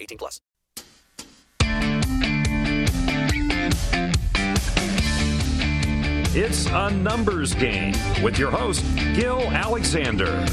18 plus. It's a numbers game with your host, Gil Alexander.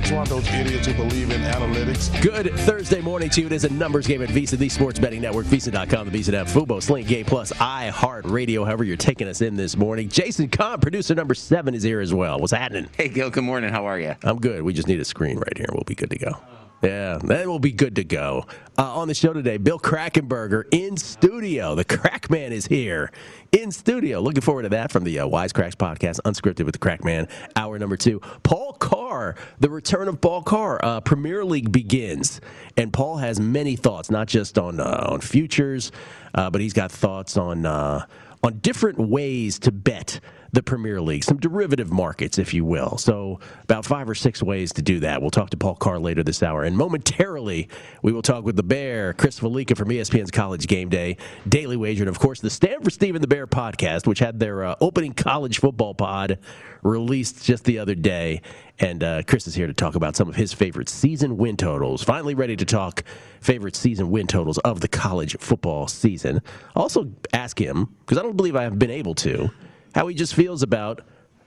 It's one of those idiots who believe in analytics. Good Thursday morning to you. It is a numbers game at VSiN, the sports betting network, VSiN.com, the VSiN app, Fubo, Sling, Game Plus, iHeart Radio. However, you're taking us in this morning. Jason Kahn, producer number seven, is here as well. What's happening? Hey, Gil, good morning. How are you? I'm good. We just need a screen right here. We'll be good to go. Yeah, that will be good to go. Uh, on the show today, Bill Krackomberger in studio. The Crack Man is here in studio. Looking forward to that from the uh, Wisecracks podcast, Unscripted with the Crack Man, hour number two. Paul Carr, the return of Paul Carr. Uh, Premier League begins, and Paul has many thoughts, not just on uh, on futures, uh, but he's got thoughts on uh, on different ways to bet the Premier League, some derivative markets, if you will. So, about five or six ways to do that. We'll talk to Paul Carr later this hour. And momentarily, we will talk with the Bear, Chris Fallica from ESPN's College Game Day, Daily Wager, and of course, the Stanford Steve and the Bear podcast, which had their uh, opening college football pod released just the other day. And uh, Chris is here to talk about some of his favorite season win totals. Finally, ready to talk favorite season win totals of the college football season. Also, ask him, because I don't believe I have been able to how he just feels about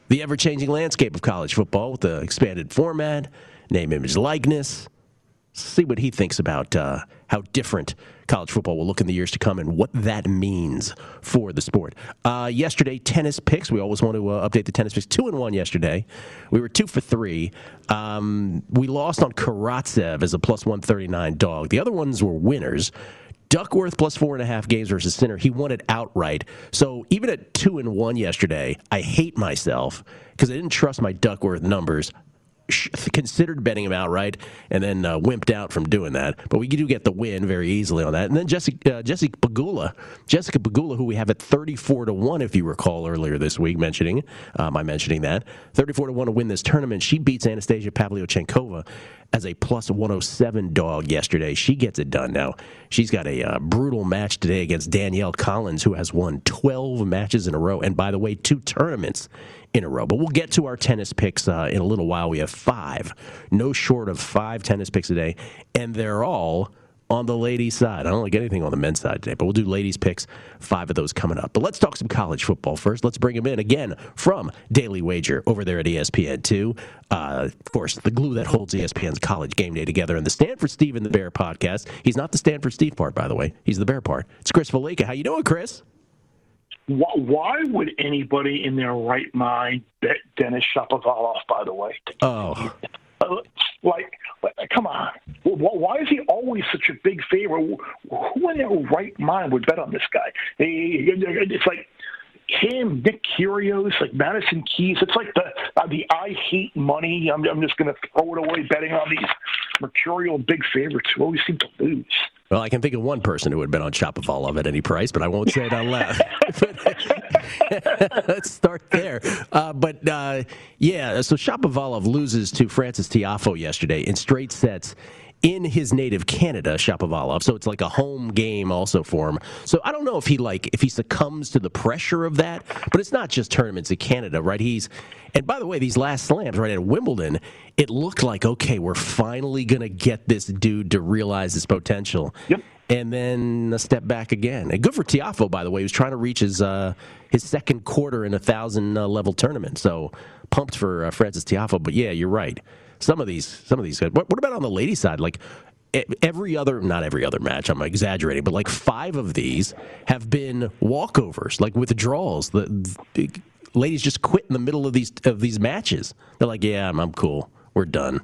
the ever changing landscape of college football with the expanded format, name, image, likeness. See what he thinks about uh, how different college football will look in the years to come and what that means for the sport. Uh, yesterday, tennis picks. We always want to uh, update the tennis picks. Two and one yesterday. We were two for three. Um, we lost on Karatsev as a plus 139 dog. The other ones were winners. Duckworth plus four and a half games versus Sinner. He won it outright. So even at two and one yesterday, I hate myself because I didn't trust my Duckworth numbers. Considered betting him outright and then uh, wimped out from doing that. But we do get the win very easily on that. And then Jessica, uh, Jessica Pegula, Jessica Pegula, who we have at 34 to 1, if you recall earlier this week, mentioning, um, I mentioning that. 34 to 1 to win this tournament. She beats Anastasia Pavlyuchenkova as a plus 107 dog yesterday. She gets it done now. She's got a uh, brutal match today against Danielle Collins, who has won 12 matches in a row. And by the way, two tournaments in a row. But we'll get to our tennis picks uh, in a little while. We have five, no short of five tennis picks a day, and they're all on the ladies' side. I don't like anything on the men's side today, but we'll do ladies' picks, five of those coming up. But let's talk some college football first. Let's bring him in again from Daily Wager over there at ESPN2. Uh, of course, the glue that holds ESPN's college game day together and the Stanford Steve and the Bear podcast. He's not the Stanford Steve part, by the way. He's the Bear part. It's Chris Fallica. How you doing, Chris? Why would anybody in their right mind bet Denis Shapovalov, by the way? Oh. Uh, like, come on. Why is he always such a big favorite? Who in their right mind would bet on this guy? It's like him, Nick Kyrgios, like Madison Keys. It's like the uh, the I hate money. I'm, I'm just going to throw it away betting on these mercurial big favorites who always seem to lose. Well, I can think of one person who would have been on Shapovalov at any price, but I won't say it out loud. Let's start there. Uh, but uh, yeah, so Shapovalov loses to Frances Tiafoe yesterday in straight sets in his native Canada, Shapovalov. So it's like a home game also for him. So I don't know if he like if he succumbs to the pressure of that, but it's not just tournaments in Canada, right? He's and by the way, these last slams right at Wimbledon, it looked like okay, we're finally gonna get this dude to realize his potential. Yep. And then a step back again. And good for Tiafoe, by the way. He was trying to reach his uh, his second quarter in a thousand uh, level tournament. So pumped for uh, Frances Tiafoe. But yeah, you're right some of these, some of these. What, what about on the ladies' side? Like every other, not every other match. I'm exaggerating, but like five of these have been walkovers, like withdrawals. The, the ladies just quit in the middle of these of these matches. They're like, "Yeah, I'm, I'm cool. We're done."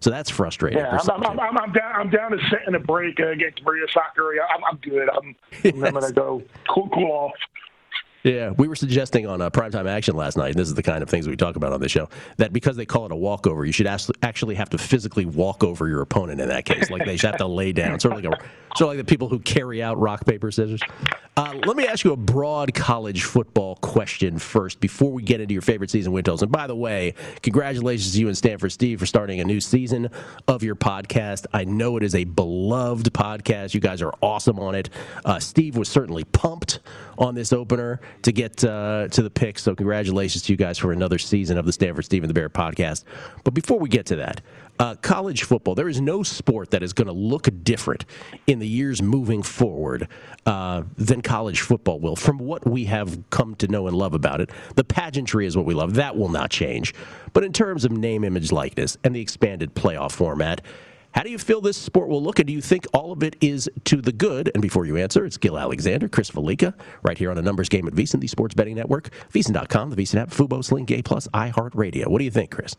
So that's frustrating. Yeah, I'm, I'm, I'm, I'm, down. I'm down to sit in a break uh, against Maria Sakkari. I'm, I'm good. I'm, I'm going to go cool, cool off. Yeah, we were suggesting on uh, Primetime Action last night, and this is the kind of things we talk about on this show, that because they call it a walkover, you should actually have to physically walk over your opponent in that case. Like they should have to lay down, sort of like a, sort of like the people who carry out rock paper scissors. Uh, let me ask you a broad college football question first before we get into your favorite season win. And by the way, congratulations to you and Stanford Steve for starting a new season of your podcast. I know it is a beloved podcast. You guys are awesome on it. Uh, Steve was certainly pumped on this opener to get uh, to the picks. So congratulations to you guys for another season of the Stanford Steve and the Bear podcast. But before we get to that, uh, college football, there is no sport that is going to look different in the years moving forward uh, than college football will, from what we have come to know and love about it. The pageantry is what we love. That will not change. But in terms of name, image, likeness, and the expanded playoff format, how do you feel this sport will look, and do you think all of it is to the good? And before you answer, it's Gil Alexander, Chris Fallica, right here on a numbers game at VSiN, the sports betting network, VSiN.com, the VSiN app, Fubo, Sling, Gay Plus, iHeartRadio. What do you think, Chris?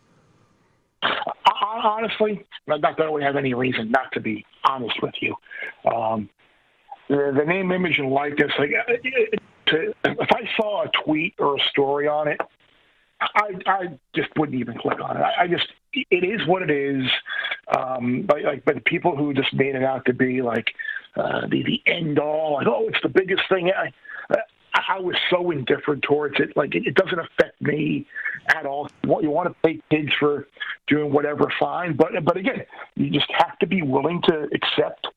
Honestly, I'm not would have any reason not to be honest with you. Um, the, the name, image, and likeness. Like, uh, to, if I saw a tweet or a story on it, I, I just wouldn't even click on it. I, I just, it is what it is. Um, but like, but people who just made it out to be like uh, the the end all, like, oh, it's the biggest thing. I, I I was so indifferent towards it. Like it, it doesn't affect me at all. You want to pay kids for doing whatever, fine. But but again, you just have to be willing to accept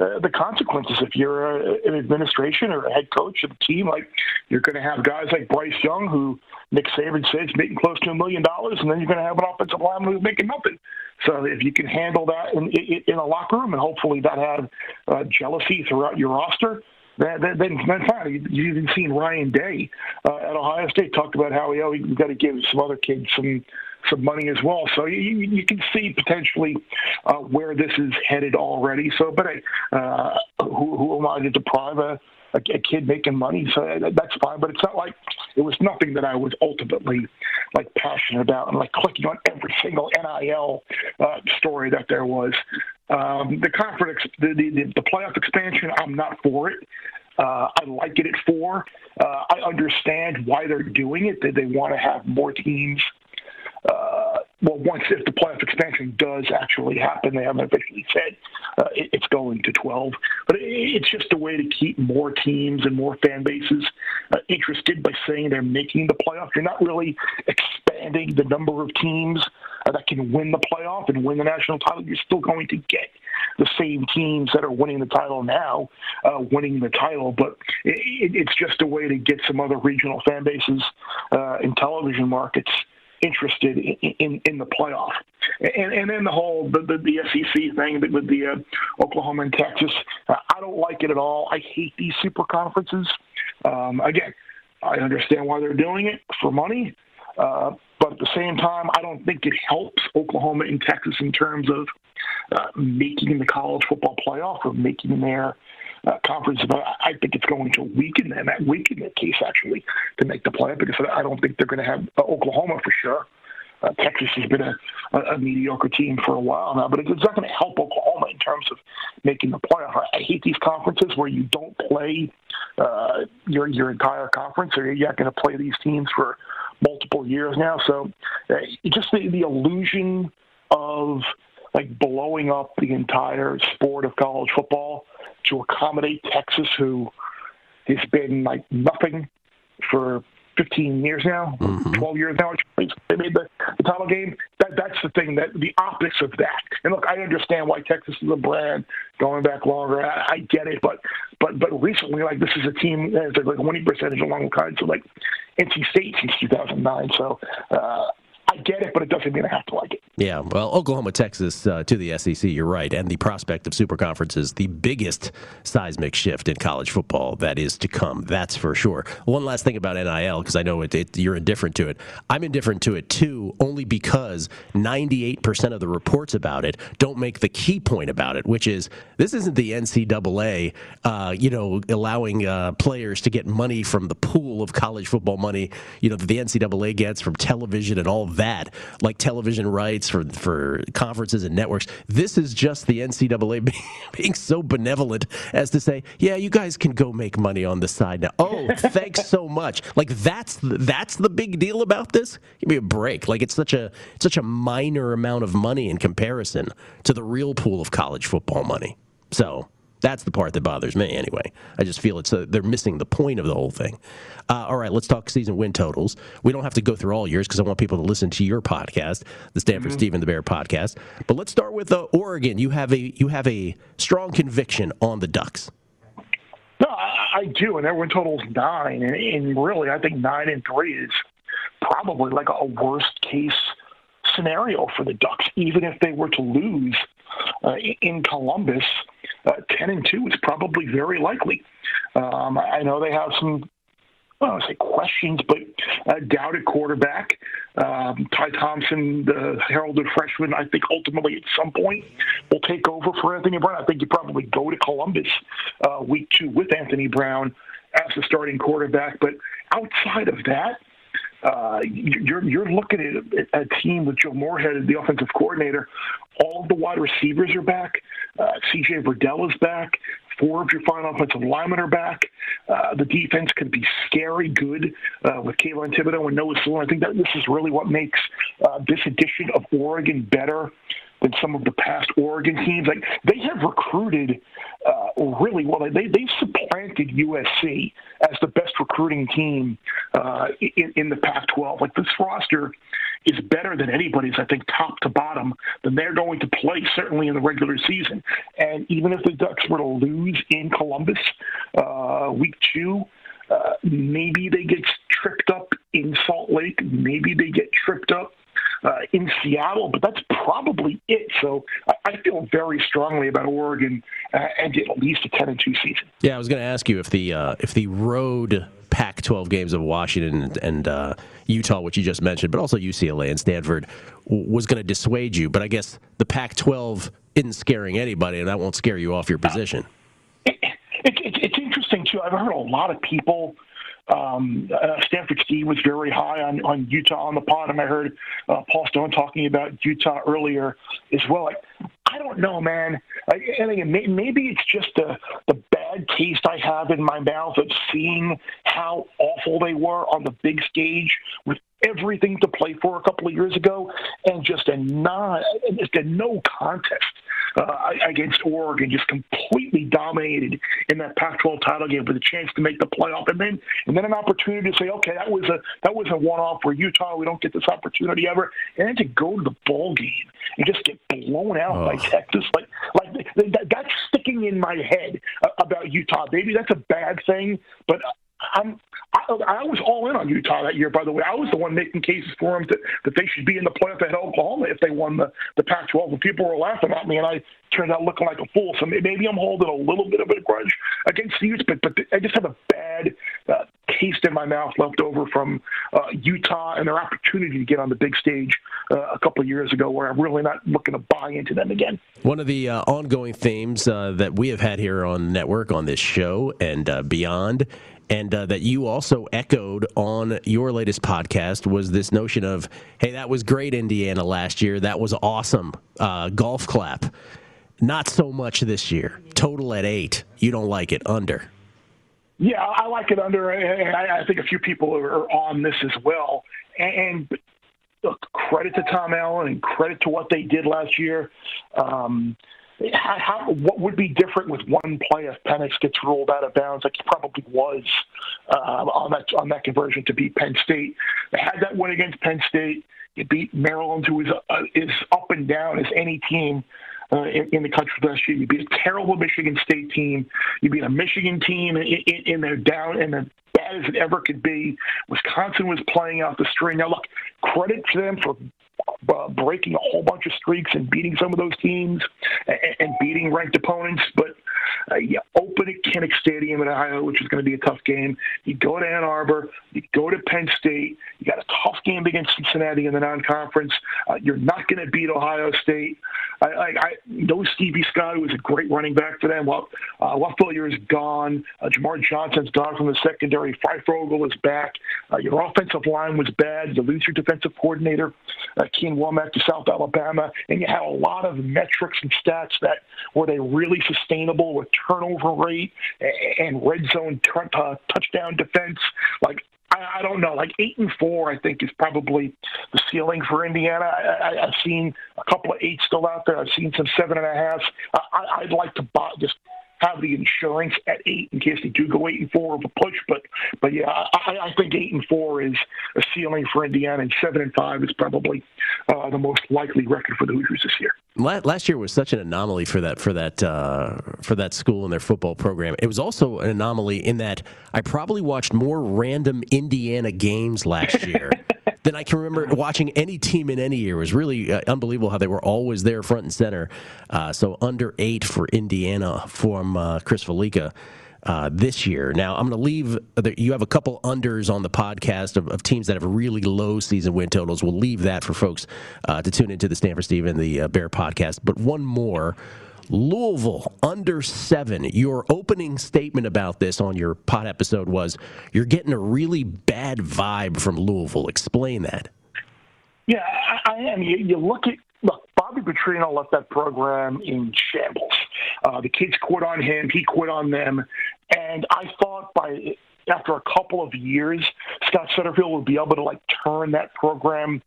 uh, the consequences. If you're a, an administration or a head coach of a team, like you're going to have guys like Bryce Young, who Nick Saban says making close to a million dollars, and then you're going to have an offensive lineman who's making nothing. So if you can handle that in, in, in a locker room, and hopefully not have uh, jealousy throughout your roster, then, then, then fine. You, have even seen Ryan Day uh, at Ohio State talked about how you know, we've got to give some other kids some some money as well. So you, you can see potentially uh, where this is headed already. So, but I, uh, who, who am I to deprive a, a, kid making money? So that's fine. But it's not like it was nothing that I was ultimately like passionate about and like clicking on every single NIL uh, story that there was. Um, the conference, the, the, the playoff expansion, I'm not for it. Uh, I like it at four. Uh, I understand why they're doing it. That they want to have more teams uh, well, once if the playoff expansion does actually happen, they haven't officially said uh, it, it's going to 12. But it, it's just a way to keep more teams and more fan bases uh, interested by saying they're making the playoff. You're not really expanding the number of teams uh, that can win the playoff and win the national title. You're still going to get the same teams that are winning the title now uh, winning the title. But it, it's just a way to get some other regional fan bases uh, in television markets interested in, in, in the playoff. And, and then the whole the, the, the SEC thing with the uh, Oklahoma and Texas, uh, I don't like it at all. I hate these super conferences. Um, again, I understand why they're doing it for money, uh, but at the same time, I don't think it helps Oklahoma and Texas in terms of uh, making the college football playoff or making their uh, conference. But I think it's going to weaken them, that weaken their case actually to make the playoff because I don't think they're going to have uh, Oklahoma for sure. Uh, Texas has been a, a, a, mediocre team for a while now, but it's not going to help Oklahoma in terms of making the playoff. I, I hate these conferences where you don't play uh, your your entire conference, or you're not going to play these teams for multiple years now. So uh, just the, the illusion of like blowing up the entire sport of college football to accommodate Texas, who has been like nothing for 15 years now, mm-hmm. 12 years now. They made the, the title game. That that's the thing that the optics of that. And look, I understand why Texas is a brand going back longer. I, I get it, but but but recently, like this is a team that has like a winning percentage along the kinds of like NC State since 2009. So uh, I get it, but it doesn't mean I have to like it. Yeah, well, Oklahoma, Texas uh, to the SEC, you're right. And the prospect of super conferences, the biggest seismic shift in college football that is to come. That's for sure. One last thing about NIL, because I know it, it, you're indifferent to it. I'm indifferent to it too, only because 98% of the reports about it don't make the key point about it, which is this isn't the NCAA, uh, you know, allowing uh, players to get money from the pool of college football money, you know, that the NCAA gets from television and all that, like television rights for for conferences and networks. This is just the NCAA being, being so benevolent as to say, yeah, you guys can go make money on the side now. Oh, thanks so much. Like that's that's the big deal about this. Give me a break. Like it's such a such a minor amount of money in comparison to the real pool of college football money. So that's the part that bothers me, anyway. I just feel it's a, they're missing the point of the whole thing. Uh, all right, let's talk season win totals. We don't have to go through all years because I want people to listen to your podcast, the Stanford mm-hmm. Steve and the Bear podcast. But let's start with uh, Oregon. You have a you have a strong conviction on the Ducks. No, I, I do, and their win total's nine, and, and really, I think nine and three is probably like a worst case scenario for the Ducks, even if they were to lose uh, in Columbus, uh, 10 and 2 is probably very likely. Um, I know they have some I don't want to say questions, but uh, doubted quarterback. Um, Ty Thompson, the heralded freshman, I think ultimately at some point will take over for Anthony Brown. I think you probably go to Columbus uh, week two with Anthony Brown as the starting quarterback. But outside of that, uh, you're you're looking at a, team with Joe Moorhead, the offensive coordinator. All of the wide receivers are back. Uh, C.J. Verdell is back. Four of your fine offensive linemen are back. Uh, the defense could be scary good uh, with Kayvon Thibodeaux and Noah Sloan. I think that this is really what makes uh, this edition of Oregon better than some of the past Oregon teams. Like they have recruited uh, really well. They they supplanted USC as the best recruiting team uh, in, in the Pac-12. Like this roster is better than anybody's. I think top to bottom than they're going to play certainly in the regular season. And even if the Ducks were to lose in Columbus uh, week two. Uh, maybe they get tripped up in Salt Lake. Maybe they get tripped up uh, in Seattle, but that's probably it. So I, I feel very strongly about Oregon uh, and at least a ten and two season. Yeah, I was going to ask you if the uh, if the road Pac-12 games of Washington and, and uh, Utah, which you just mentioned, but also UCLA and Stanford, w- was going to dissuade you. But I guess the Pac-12 isn't scaring anybody, and that won't scare you off your position. It, it, it, it's interesting too. I've heard a lot of people um, uh, Stanford Steve was very high on, on Utah on the pod, and I heard uh, Paul Stone talking about Utah earlier as well. I, I don't know, man. I, I think maybe it's just the the bad taste I have in my mouth of seeing how awful they were on the big stage with everything to play for a couple of years ago, and just a non, just a no contest uh, against Oregon, just completely dominated in that Pac-12 title game with a chance to make the playoff, and then and then an opportunity to say, okay, that was a that was a one-off for Utah. We don't get this opportunity ever, and then to go to the bowl game and just get blown out oh. by Texas, like like that, that's sticking in my head uh, about Utah. Maybe that's a bad thing, but I'm I, I was all in on Utah that year. By the way, I was the one making cases for them that, that they should be in the playoff of Oklahoma if they won the the Pac-12. And people were laughing at me, and I turned out looking like a fool. So maybe I'm holding a little bit of a grudge against the Utes, but but I just have a bad uh, taste in my mouth left over from uh, Utah and their opportunity to get on the big stage uh, a couple of years ago, where I'm really not looking to buy into them again. One of the uh, ongoing themes uh, that we have had here on network on this show and uh, beyond and uh, that you also echoed on your latest podcast was this notion of, hey, that was great, Indiana, last year. That was awesome. Uh, golf clap. Not so much this year. Total at eight. You don't like it. Under. Yeah, I like it under, and I, think a few people are on this as well. And look, credit to Tom Allen and credit to what they did last year. Um, how, what would be different with one play if Penix gets ruled out of bounds, like he probably was uh, on that on that conversion to beat Penn State? They had that win against Penn State. You beat Maryland, who is uh, is up and down as any team uh, in, in, the country last year. You beat a terrible Michigan State team. You beat a Michigan team in, in, in their down and the bad as it ever could be. Wisconsin was playing out the string. Now, look, credit to them for uh, breaking a whole bunch of streaks and beating some of those teams and, and beating ranked opponents. But uh, you open at Kinnick Stadium in Ohio, which is going to be a tough game. You go to Ann Arbor. You go to Penn State. You got a tough game against Cincinnati in the non-conference. Uh, you're not going to beat Ohio State. I, I, I know Stevie Scott, who was a great running back for them. Well, uh, Lafleur is gone. Uh, Jamar Johnson's gone from the secondary. Fryfogle is back. Uh, your offensive line was bad. You lose your defensive coordinator, uh, Kane Wommack, to South Alabama, and you had a lot of metrics and stats that were they really sustainable turnover rate and red zone t- uh, touchdown defense. Like I, I don't know. Like eight and four, I think is probably the ceiling for Indiana. I, I, I've seen a couple of eight still out there. I've seen some seven and a half. I, I'd like to buy just have the insurance at eight in case they do go eight and four of a push. But but yeah, I, I think eight and four is a ceiling for Indiana, and seven and five is probably uh, the most likely record for the Hoosiers this year. Last year was such an anomaly for that for that uh, for that school and their football program. It was also an anomaly in that I probably watched more random Indiana games last year. than I can remember watching any team in any year. It was really uh, unbelievable how they were always there front and center. Uh, so under eight for Indiana from uh, Chris Fallica. Uh, this year. Now, I'm going to leave. You have a couple unders on the podcast of, of, teams that have really low season win totals. We'll leave that for folks uh, to tune into the Stanford Steve and the uh, Bear podcast. But one more Louisville under seven. Your opening statement about this on your pod episode was you're getting a really bad vibe from Louisville. Explain that. Yeah, I, I am. You, you, look at look. Bobby Petrino left that program in shambles. Uh, the kids quit on him. He quit on them. And I thought by after a couple of years, Scott Satterfield would be able to like turn that program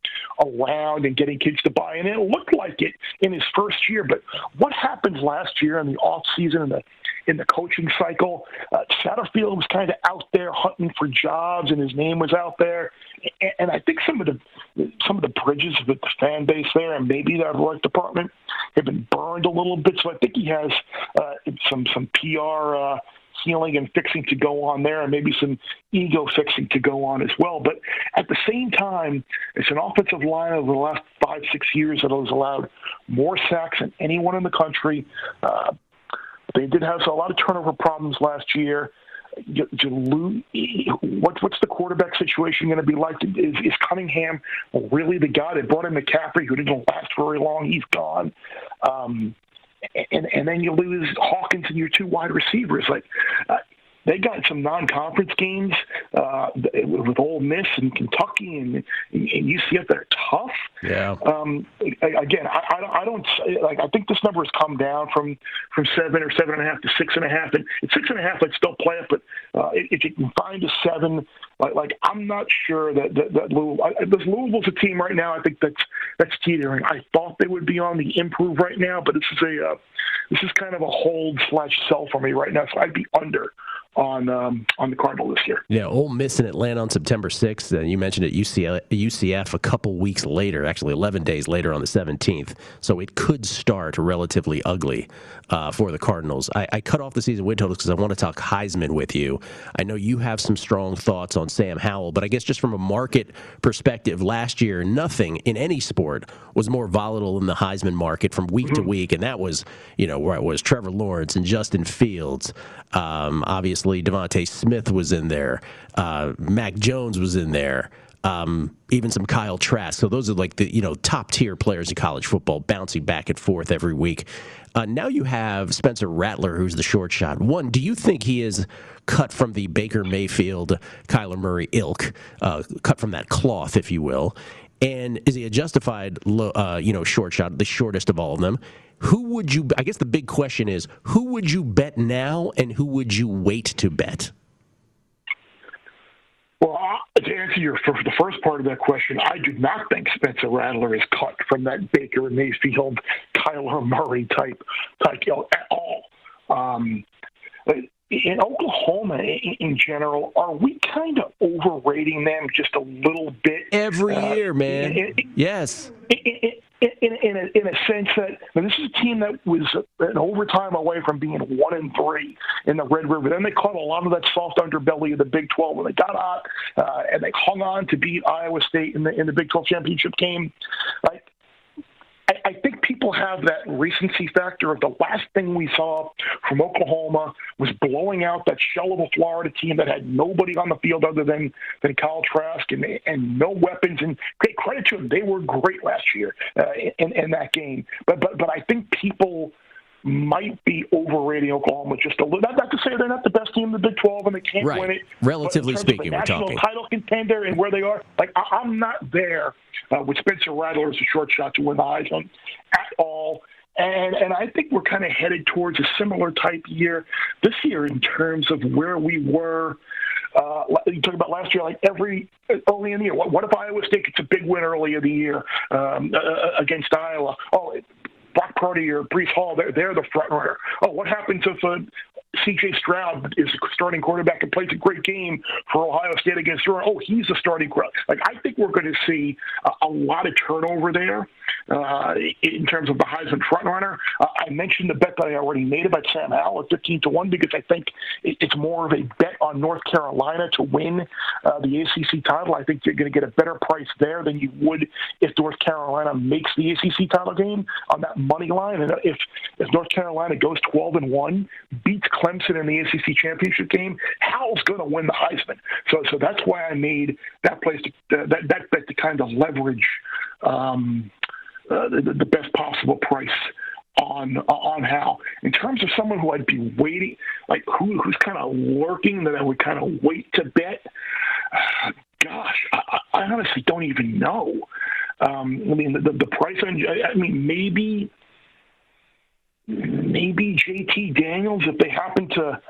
around and getting kids to buy in. It looked like it in his first year, but what happened last year in the off season and the in the coaching cycle. Uh, Satterfield was kind of out there hunting for jobs, and his name was out there. And, and I think some of the some of the bridges with the fan base there, and maybe the athletic department, have been burned a little bit. So I think he has uh, some some PR. Uh, healing and fixing to go on there, and maybe some ego fixing to go on as well. But at the same time, it's an offensive line over the last five, six years that has allowed more sacks than anyone in the country. Uh, they did have a lot of turnover problems last year. What's the quarterback situation going to be like? Is, is Cunningham really the guy? They brought in McCaffrey, who didn't last very long. He's gone. Um, and and then you lose Hawkins and your two wide receivers. Like uh, they got some non-conference games uh, with Ole Miss and Kentucky and, and UCF that are tough. Yeah. Um, again, I, I don't like. I think this number has come down from from seven or seven and a half to six and a half, and at six and a half, I'd still play it. But uh, if you can find a seven, like, like I'm not sure that that, that Louisville, this Louisville's a team right now. I think that's that's teetering. I thought they would be on the improve right now, but this is a uh, this is kind of a hold slash sell for me right now. So I'd be under on um, on the Cardinal this year. Yeah, Ole Miss in Atlanta on September 6th. And you mentioned it, UCF, UCF a couple weeks later, actually 11 days later on the 17th. So it could start relatively ugly uh, for the Cardinals. I, I, cut off the season win totals because I want to talk Heisman with you. I know you have some strong thoughts on Sam Howell, but I guess just from a market perspective, last year nothing in any sport was more volatile than the Heisman market from week mm-hmm. to week, and that was you know where it was Trevor Lawrence and Justin Fields. Um, obviously, DeVonta Smith was in there. Uh, Mac Jones was in there. Um, even some Kyle Trask. So those are like the you know top tier players in college football, bouncing back and forth every week. Uh, now you have Spencer Rattler, who's the short shot. One, do you think he is cut from the Baker Mayfield, Kyler Murray ilk, uh, cut from that cloth, if you will? And is he a justified, uh, you know, short shot, the shortest of all of them? Who would you? I guess the big question is, who would you bet now, and who would you wait to bet? Answer your for the first part of that question, I do not think Spencer Rattler is cut from that Baker and Mayfield, Kyler Murray type type at all. Um, in Oklahoma, in general, are we kind of overrating them just a little bit? Every uh, year, man. It, it, yes. It, in, in, a, in a sense that this is a team that was an overtime away from being one and three in the Red River. Then they caught a lot of that soft underbelly of the Big 12 when they got hot, uh, and they hung on to beat Iowa State in the in the Big 12 championship game. Like I, I think people have that recency factor of the last thing we saw from Oklahoma was blowing out that shell of a Florida team that had nobody on the field other than than Kyle Trask and and no weapons. And great credit to them, they were great last year uh, in in that game. But but but I think people might be overrating Oklahoma just a little. Not, not to say they're not the best team in the Big 12 and they can't right. win it. Relatively speaking, we're national talking title contender and where they are. Like I, am not there uh, with Spencer Rattler as a short shot to win the Heisman at all. And and I think we're kind of headed towards a similar type year this year in terms of where we were. Uh, you talk about last year, like every early in the year. What, what if Iowa State gets a big win early in the year um, uh, against Iowa? Oh, Brock Purdy or Breece Hall, they're, they're the front runner. Oh, what happens if uh, C.J. Stroud is a starting quarterback and plays a great game for Ohio State against Durham? Oh, he's the starting quarterback. Like I think we're going to see a, a lot of turnover there uh, in terms of the Heisman front runner. Uh, I mentioned the bet that I already made about Sam Howell at 15 to one because I think it, it's more of a bet on North Carolina to win uh, the ACC title. I think you're going to get a better price there than you would if North Carolina makes the ACC title game on that money line. And if if North Carolina goes 12 and one, beats in the ACC championship game, Howell's going to win the Heisman. So so that's why I made that place to, uh, that that bet to kind of leverage um, uh, the, the best possible price on on Howell. In terms of someone who I'd be waiting, like who who's kind of lurking that I would kind of wait to bet. Uh, gosh, I, I honestly don't even know. Um, I mean, the, the price on. I mean, maybe maybe JT Daniels if they happen to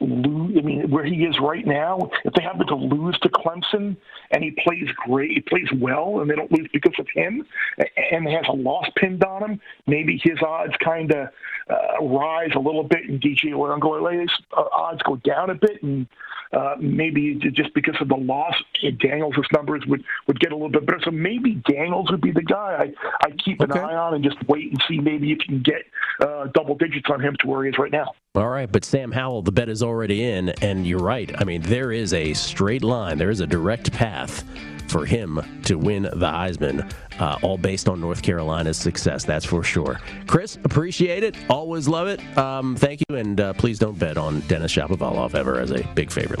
lose. I mean, where he is right now, if they happen to lose to Clemson and he plays great, he plays well, and they don't lose because of him, and has a loss pinned on him, maybe his odds kind of uh, rise a little bit, and DJ Uiagalelei's uh, odds go down a bit, and uh, maybe just because of the loss, Daniels' numbers would, would get a little bit better. So maybe Daniels would be the guy I I keep an okay. eye on and just wait and see maybe if you can get uh, double digits on him to where he is right now. All right, but Sam Howell, the bet is already in, and you're right. I mean, there is a straight line, there is a direct path for him to win the Heisman, uh, all based on North Carolina's success, that's for sure. Chris, appreciate it. Always love it. Um, thank you, and uh, please don't bet on Denis Shapovalov ever as a big favorite.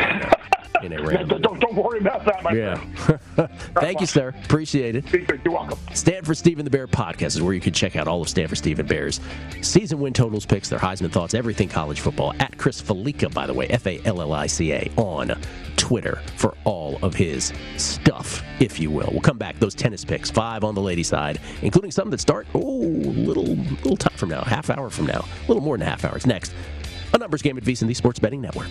in a random. Don't, don't worry about that, my yeah. Thank you, sir. Appreciate it. You're welcome. Stanford Steve and the Bear podcast is where you can check out all of Stanford Stephen Bears season win totals, picks, their Heisman thoughts, everything college football. At Chris Fallica, by the way, F A L L I C A on Twitter for all of his stuff, if you will. We'll come back. Those tennis picks, five on the lady side, including some that start oh, little little time from now, half hour from now, a little more than a half hours. Next, a numbers game at VSiN, the Sports Betting Network.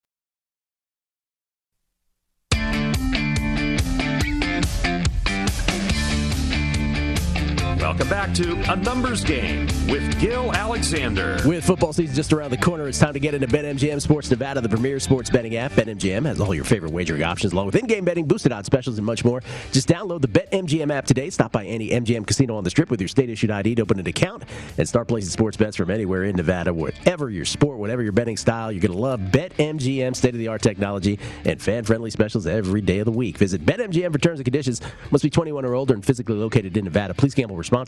Welcome back to A Numbers Game with Gil Alexander. With football season just around the corner, it's time to get into BetMGM Sports Nevada, the premier sports betting app. BetMGM has all your favorite wagering options, along with in-game betting, boosted odds specials, and much more. Just download the BetMGM app today. Stop by any MGM casino on the Strip with your state-issued ID to open an account and start placing sports bets from anywhere in Nevada. Whatever your sport, whatever your betting style, you're going to love BetMGM state-of-the-art technology and fan-friendly specials every day of the week. Visit BetMGM for terms and conditions. Must be 21 or older and physically located in Nevada. Please gamble responsibly.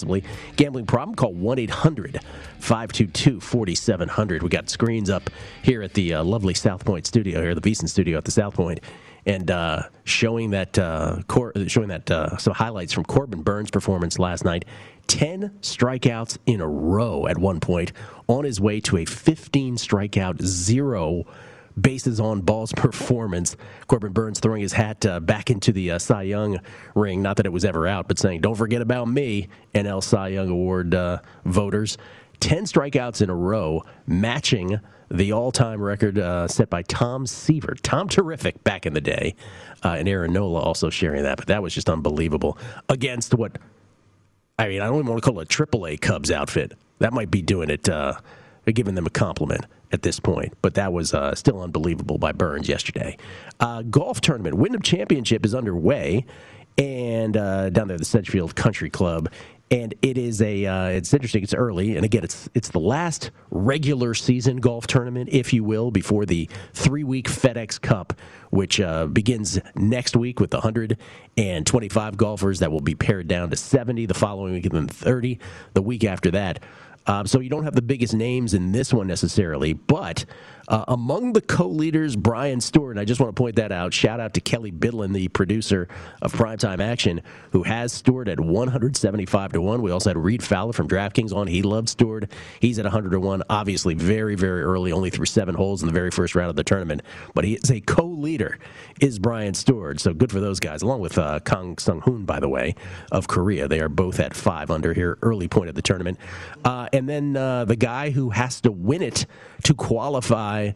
Gambling problem? Call 1 800 522 4700. We got screens up here at the uh, lovely South Point studio here, the VSiN studio at the South Point, and uh, showing that uh, Cor- showing that uh, some highlights from Corbin Burnes' performance last night. 10 strikeouts in a row at one point, on his way to a 15 strikeout, zero bases on balls performance. Corbin Burnes throwing his hat uh, back into the uh, Cy Young ring. Not that it was ever out, but saying, don't forget about me, NL Cy Young Award uh, voters. 10 strikeouts in a row, matching the all time record uh, set by Tom Seaver. Tom Terrific back in the day. Uh, and Aaron Nola also sharing that, but that was just unbelievable against what. I mean, I don't even want to call it a AAA Cubs outfit. That might be doing it, uh, giving them a compliment at this point, but that was uh, still unbelievable by Burnes yesterday. Uh, golf tournament, Wyndham Championship is underway, and uh, down there, the Sedgefield Country Club, and it is a uh, it's interesting. It's early, and again, it's it's the last regular season golf tournament, if you will, before the three week FedEx Cup, which uh, begins next week with 125 golfers that will be pared down to 70 the following week, and then 30 the week after that. Um, so you don't have the biggest names in this one necessarily, but uh, among the co-leaders, Brian Stuard, and I just want to point that out. Shout out to Kelly Bidlin, the producer of Primetime Action, who has Stuard at 175 to one. We also had Reed Fowler from DraftKings on. He loved Stuard. He's at 100 to one. Obviously, very very early, only through seven holes in the very first round of the tournament. But he is a co-leader. Is Brian Stuard? So good for those guys, along with uh, Kang Sung Hoon, by the way, of Korea. They are both at five under here, early point of the tournament. Uh, and then uh, the guy who has to win it to qualify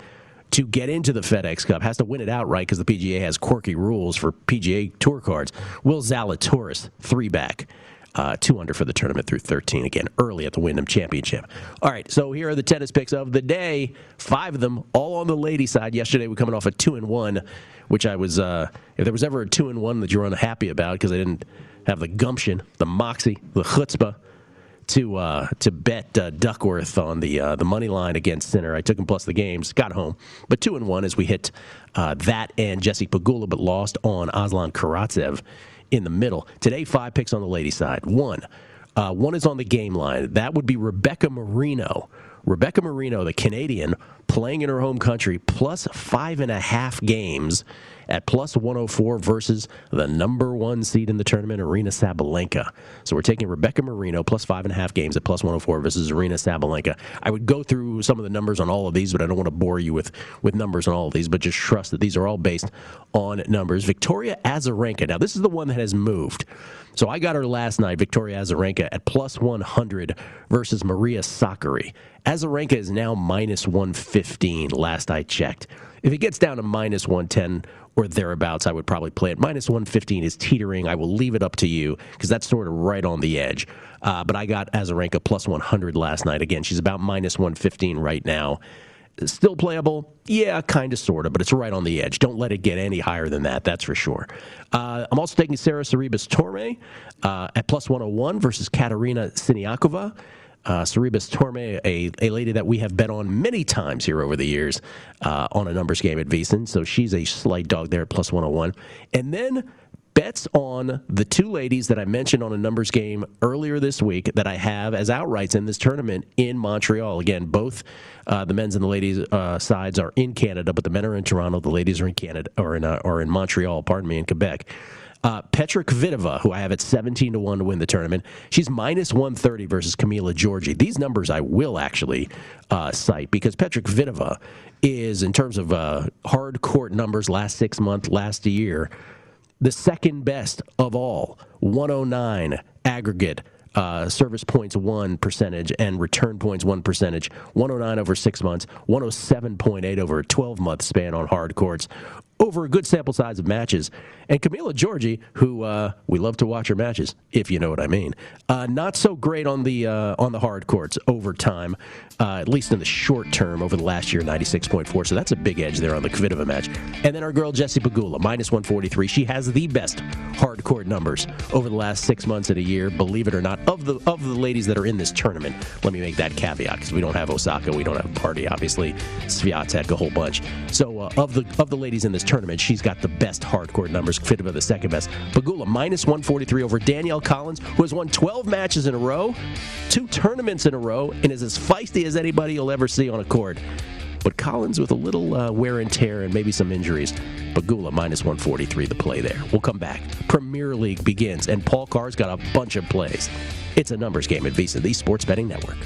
to get into the FedEx Cup has to win it outright because the PGA has quirky rules for PGA Tour cards. Will Zalatoris, three back. Uh, two under for the tournament through 13 again early at the Wyndham Championship. All right, so here are the tennis picks of the day. Five of them, all on the lady side. Yesterday we're coming off a two and one, which I was. Uh, if there was ever a two and one that you're unhappy about because I didn't have the gumption, the moxie, the chutzpah to uh, to bet uh, Duckworth on the uh, the money line against Sinner. I took him plus the games, got home, but two and one as we hit uh, that and Jesse Pegula, but lost on Aslan Karatsev in the middle. Today, five picks on the lady side. One, uh, one is on the game line. That would be Rebecca Marino. Rebecca Marino, the Canadian, playing in her home country, plus five and a half games at plus 104 versus the number one seed in the tournament, Aryna Sabalenka. So we're taking Rebecca Marino plus five and a half games at plus 104 versus Aryna Sabalenka. I would go through some of the numbers on all of these, but I don't want to bore you with, with numbers on all of these, but just trust that these are all based on numbers. Victoria Azarenka. Now, this is the one that has moved. So I got her last night, Victoria Azarenka, at plus 100 versus Maria Sakkari. Azarenka is now minus 115 last I checked. If it gets down to minus 110 or thereabouts, I would probably play it. Minus 115 is teetering. I will leave it up to you because that's sort of right on the edge. Uh, but I got Azarenka plus 100 last night. Again, she's about minus 115 right now. Still playable? Yeah, kind of, sort of, but it's right on the edge. Don't let it get any higher than that, that's for sure. Uh, I'm also taking Sara Sorribes Tormo uh, at plus 101 versus Katerina Siniakova. Uh, Sorribes Tormo, a, a lady that we have bet on many times here over the years uh, on a numbers game at VSiN. So she's a slight dog there at plus 101. And then bets on the two ladies that I mentioned on a numbers game earlier this week that I have as outrights in this tournament in Montreal. Again, both uh, the men's and the ladies uh, sides are in Canada, but the men are in Toronto, the ladies are in Canada or in uh, or in Montreal. Pardon me, in Quebec. Uh, Petra Kvitova, who I have at 17 to 1 to win the tournament, she's minus 130 versus Camila Giorgi. These numbers I will actually uh, cite because Petra Kvitova is, in terms of uh, hard court numbers last six months, last year, the second best of all 109 aggregate uh, service points one percentage and return points one percentage 109 over six months 107.8 over a 12 month span on hard courts over a good sample size of matches. And Camila Giorgi, who uh, we love to watch her matches, if you know what I mean, uh, not so great on the uh, on the hard courts over time, uh, at least in the short term over the last year, 96.4. So that's a big edge there on the Kvitova match. And then our girl Jessie Pegula, minus 143. She has the best hard court numbers over the last six months and a year, believe it or not, of the of the ladies that are in this tournament. Let me make that caveat because we don't have Osaka, we don't have Barty, obviously. Swiatek, a whole bunch. So uh, of the of the ladies in this tournament, she's got the best hard court numbers. Kvitova the second best. Pegula minus 143 over Danielle Collins, who has won 12 matches in a row, two tournaments in a row, and is as feisty as anybody you'll ever see on a court. But Collins with a little uh, wear and tear and maybe some injuries. Pegula minus 143, the play there. We'll come back. Premier League begins, and Paul Carr's got a bunch of plays. It's a numbers game at VSiN, the Sports Betting Network.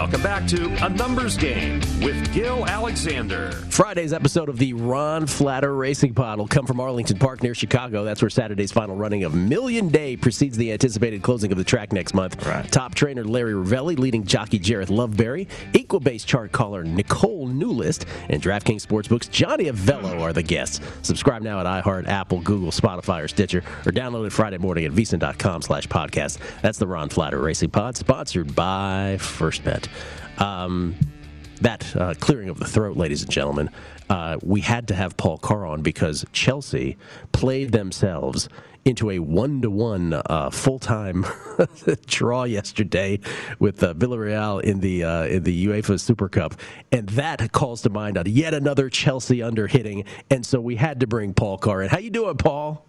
Welcome back to A Numbers Game with Gil Alexander. Friday's episode of the Ron Flatter Racing Pod will come from Arlington Park near Chicago. That's where Saturday's final running of Million Day precedes the anticipated closing of the track next month. Right. Top trainer Larry Rivelli, leading jockey Jareth Loveberry, Equibase chart caller Nicole Newlist, and DraftKings Sportsbook's Johnny Avello are the guests. Subscribe now at iHeart, Apple, Google, Spotify, or Stitcher, or download it Friday morning at vsin.com slash podcast. That's the Ron Flatter Racing Pod, sponsored by First Bet. Um, that uh, clearing of the throat, ladies and gentlemen, uh, we had to have Paul Carr on because Chelsea played themselves into a one-to-one uh, full-time draw yesterday with uh, Villarreal in the uh, in the UEFA Super Cup, and that calls to mind on yet another Chelsea under hitting, and so we had to bring Paul Carr in. How you doing, Paul?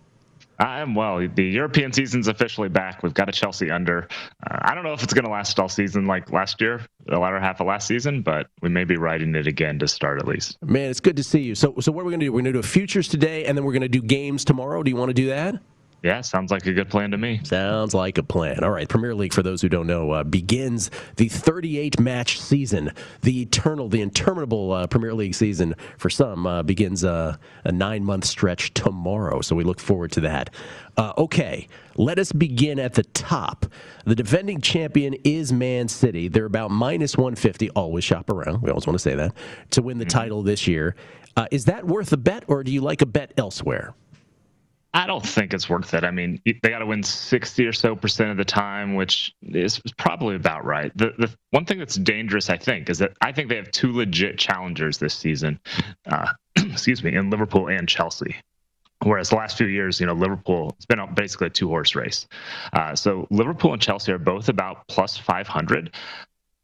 I am well. The European season's officially back. We've got a Chelsea under. Uh, I don't know if it's going to last all season like last year, the latter half of last season, but we may be riding it again to start at least. Man, it's good to see you. So, so what are we going to do? We're going to do futures today, and then we're going to do games tomorrow. Do you want to do that? Yeah, sounds like a good plan to me. Sounds like a plan. All right, Premier League, for those who don't know, uh, begins the 38 match season. The eternal, the interminable uh, Premier League season for some uh, begins a nine month stretch tomorrow. So we look forward to that. Uh, okay, let us begin at the top. The defending champion is Man City. They're about minus 150. Always shop around. We always want to say that to win the Mm-hmm. title this year. Uh, is that worth a bet, or do you like a bet elsewhere? I don't think it's worth it. I mean, they got to win 60 or so percent of the time, which is probably about right. The, the one thing that's dangerous, I think, is that I think they have two legit challengers this season. Uh, excuse me, in Liverpool and Chelsea. Whereas the last few years, you know, Liverpool, it's been basically a two horse race. Uh, so Liverpool and Chelsea are both about plus 500.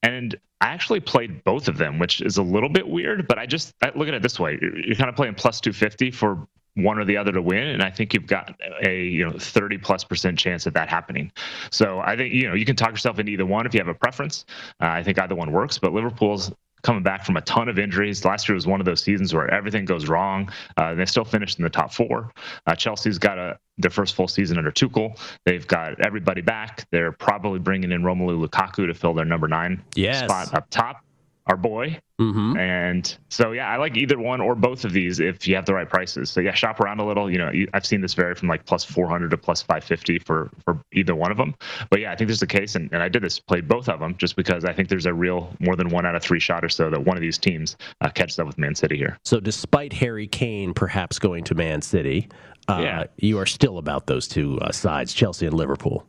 And I actually played both of them, which is a little bit weird, but I just I look at it this way. You're, kind of playing plus 250 for one or the other to win. And I think you've got a, you know, 30 plus percent chance of that happening. So I think, you know, you can talk yourself into either one if you have a preference. Uh, I think either one works, but Liverpool's coming back from a ton of injuries. Last year was one of those seasons where everything goes wrong. Uh, they still finished in the top four. Uh, Chelsea's got a their first full season under Tuchel. They've got everybody back. They're probably bringing in Romelu Lukaku to fill their number nine Yes. spot up top. Our boy. Mm-hmm. And so, yeah, I like either one or both of these if you have the right prices. So, yeah, shop around a little. You know, I've seen this vary from like plus 400 to plus 550 for, for either one of them. But yeah, I think there's a case, and, and I did this, played both of them just because I think there's a real more than one out of three shot or so that one of these teams uh, catches up with Man City here. So, despite Harry Kane perhaps going to Man City, uh, Yeah. you are still about those two uh, sides, Chelsea and Liverpool.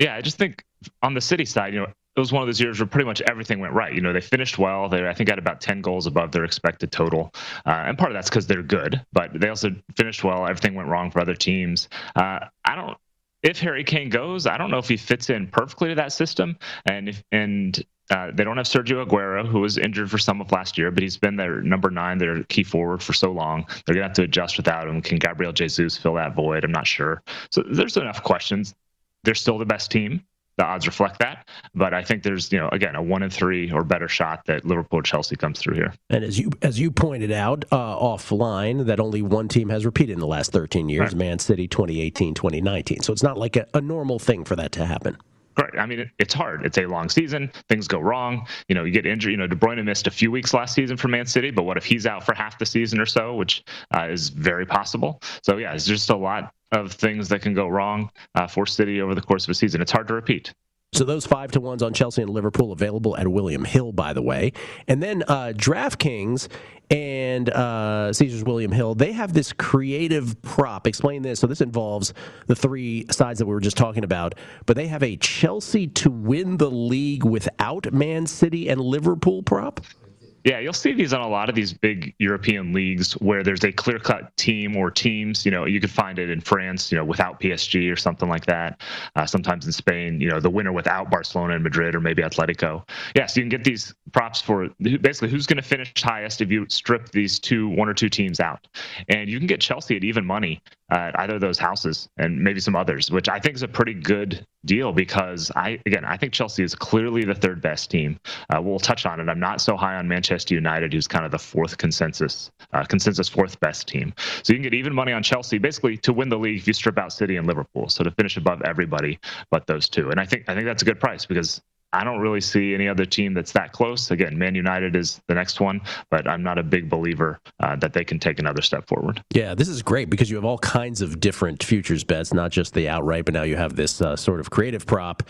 Yeah, I just think on the City side, you know, it was one of those years where pretty much everything went right. You know, they finished well. They, I think, had about 10 goals above their expected total. Uh, and part of that's because they're good, but they also finished well. Everything went wrong for other teams. Uh, I don't, if Harry Kane goes, I don't know if he fits in perfectly to that system. And if, and, uh, they don't have Sergio Aguero, who was injured for some of last year, but he's been their number nine, their key forward for so long. They're going to have to adjust without him. Can Gabriel Jesus fill that void? I'm not sure. So there's enough questions. They're still the best team the odds reflect that. But I think there's, you know, again, a one in three or better shot that Liverpool or Chelsea comes through here. And as you as you pointed out uh, offline, that only one team has repeated in the last 13 years, Right. Man City 2018, 2019. So it's not like a, a normal thing for that to happen. Right. I mean, it, it's hard. It's a long season. Things go wrong. You know, you get injured. You know, De Bruyne missed a few weeks last season for Man City, but what if he's out for half the season or so, which uh, is very possible. So yeah, it's just a lot of things that can go wrong uh, for City over the course of a season. It's hard to repeat. So those five to ones on Chelsea and Liverpool available at William Hill, by the way. And then uh, DraftKings and uh, Caesars William Hill, they have this creative prop. Explain this. So this involves the three sides that we were just talking about, but they have a Chelsea to win the league without Man City and Liverpool prop. Yeah, you'll see these on a lot of these big European leagues where there's a clear-cut team or teams. You know, you could find it in France, you know, without PSG or something like that. Uh, sometimes in Spain, you know, the winner without Barcelona and Madrid or maybe Atletico. Yeah, so you can get these props for basically who's going to finish highest if you strip these two, one or two teams out, and you can get Chelsea at even money at either of those houses and maybe some others, which I think is a pretty good deal because I again I think Chelsea is clearly the third best team. Uh, we'll touch on it. I'm not so high on Manchester United, who's kind of the fourth consensus uh, consensus fourth best team. So you can get even money on Chelsea basically to win the league if you strip out City and Liverpool. So to finish above everybody but those two, and I think I think that's a good price because. I don't really see any other team that's that close. Again, Man United is the next one, but I'm not a big believer uh, that they can take another step forward. Yeah, this is great because you have all kinds of different futures bets, not just the outright, but now you have this uh, sort of creative prop.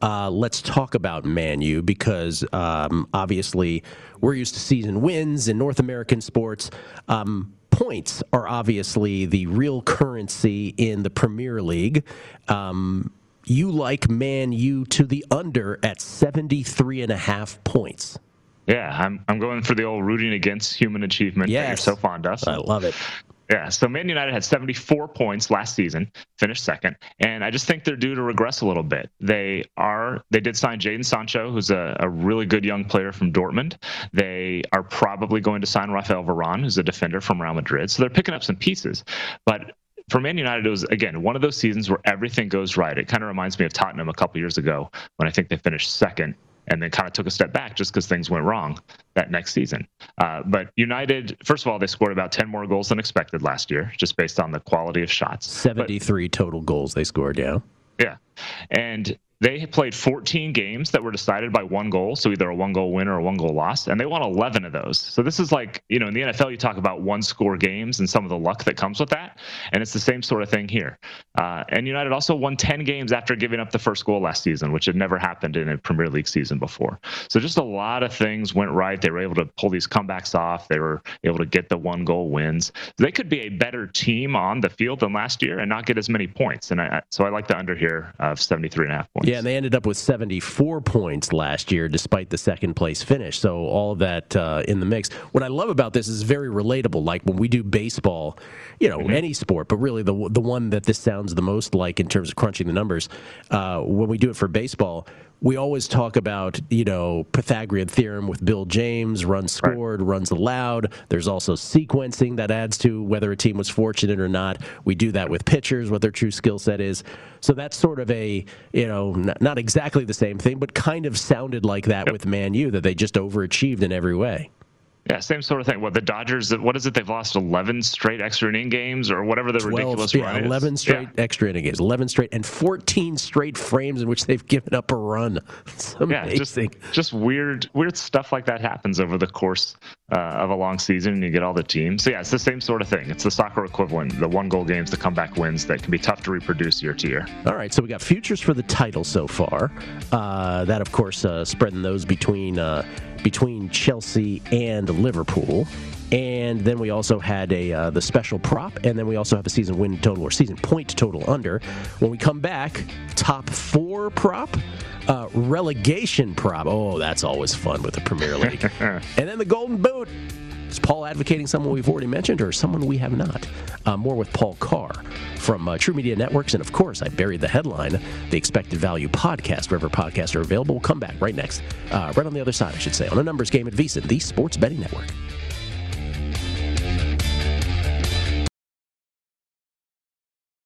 Uh, let's talk about Man U because um, obviously we're used to season wins in North American sports. Um, points are obviously the real currency in the Premier League. Um, you like Man U to the under at 73 and a half points. Yeah, I'm I'm going for the old rooting against human achievement that you're so fond of. I love it. Yeah, so Man United had 74 points last season, finished second, and I just think they're due to regress a little bit. They are they did sign Jadon Sancho, who's a, a really good young player from Dortmund. They are probably going to sign Rafael Varane, who's a defender from Real Madrid. So they're picking up some pieces, but for Man United, it was again one of those seasons where everything goes right. It kind of reminds me of Tottenham a couple years ago when I think they finished second and then kind of took a step back just because things went wrong that next season. Uh, but United, first of all, they scored about 10 more goals than expected last year, just based on the quality of shots. But- 73 total goals they scored, yeah. yeah. And they played 14 games that were decided by one goal, so either a one goal win or a one goal loss, and they won 11 of those. So this is like, you know, in the NFL, you talk about one score games and some of the luck that comes with that, and it's the same sort of thing here. Uh, and United also won 10 games after giving up the first goal last season, which had never happened in a Premier League season before. So just a lot of things went right. They were able to pull these comebacks off. They were able to get the one goal wins. They could be a better team on the field than last year and not get as many points. And I, so I like the under here of 73 and a half points. Yeah, and they ended up with 74 points last year, despite the second place finish. So all of that uh, in the mix. What I love about this is very relatable. Like when we do baseball, you know, any sport, but really the the one that this sounds the most like in terms of crunching the numbers. Uh, when we do it for baseball. We always talk about, you know, Pythagorean theorem with Bill James, runs scored, runs allowed. There's also sequencing that adds to whether a team was fortunate or not. We do that with pitchers, what their true skill set is. So that's sort of a, you know, not, not exactly the same thing, but kind of sounded like that with Man U, that they just overachieved in every way. Yeah, same sort of thing. What the Dodgers? What is it? They've lost eleven straight extra inning games, or whatever the 12, ridiculous yeah, run is. eleven straight Yeah. extra inning games, eleven straight, and fourteen straight frames in which they've given up a run. It's Yeah, just just weird weird stuff like that happens over the course uh, of a long season, and you get all the teams. So yeah, it's the same sort of thing. It's the soccer equivalent, the one goal games, the comeback wins that can be tough to reproduce year to year. All right, so we got futures for the title so far. Uh, that, of course, uh, spreading those between uh, between Chelsea and Liverpool. And then we also had a uh, the special prop, and then we also have a season win total or season point total under. When we come back, top four prop, uh, relegation prop. Oh, that's always fun with the Premier League. and then the Golden Boot. Is Paul advocating someone we've already mentioned or someone we have not? Uh, more with Paul Carr from uh, TruMedia Networks. And of course, I buried the headline, the Expected Value podcast, wherever podcasts are available. We'll come back right next, uh, right on the other side, I should say, on a numbers game at VSiN, the Sports Betting Network.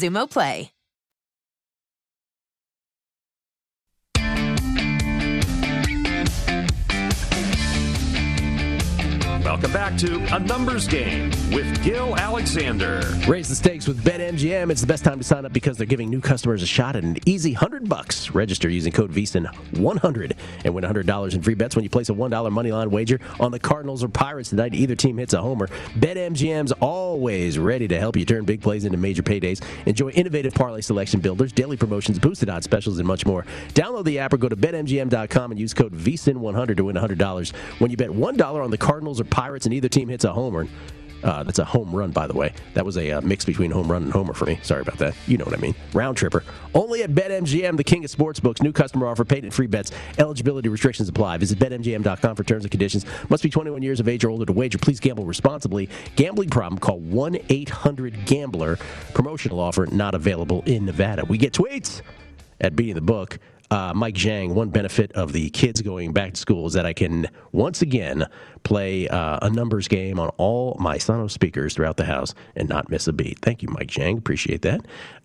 Xumo Play. Welcome back to A Numbers Game with Gil Alexander. Raise the stakes with BetMGM. It's the best time to sign up because they're giving new customers a shot at an easy 100 bucks. Register using code VSIN100 and win $100 in free bets when you place a $1 moneyline wager on the Cardinals or Pirates tonight. Either team hits a homer. BetMGM's always ready to help you turn big plays into major paydays. Enjoy innovative parlay selection builders, daily promotions, boosted odds specials, and much more. Download the app or go to BetMGM.com and use code VSIN100 to win $100 when you bet $1 on the Cardinals or Pirates and either team hits a homer. Uh, that's a home run, by the way. That was a uh, mix between home run and homer for me. Sorry about that. You know what I mean. Round tripper. Only at BetMGM, the king of sportsbooks. New customer offer, paid and free bets. Eligibility restrictions apply. Visit BetMGM.com for terms and conditions. Must be 21 years of age or older to wager. Please gamble responsibly. Gambling problem, call 1 800 Gambler. Promotional offer not available in Nevada. We get tweets at Beating the Book. Uh, Mike Zhang, one benefit of the kids going back to school is that I can once again play uh, a numbers game on all my Sonos speakers throughout the house and not miss a beat. Thank you, Mike Zhang. Appreciate that.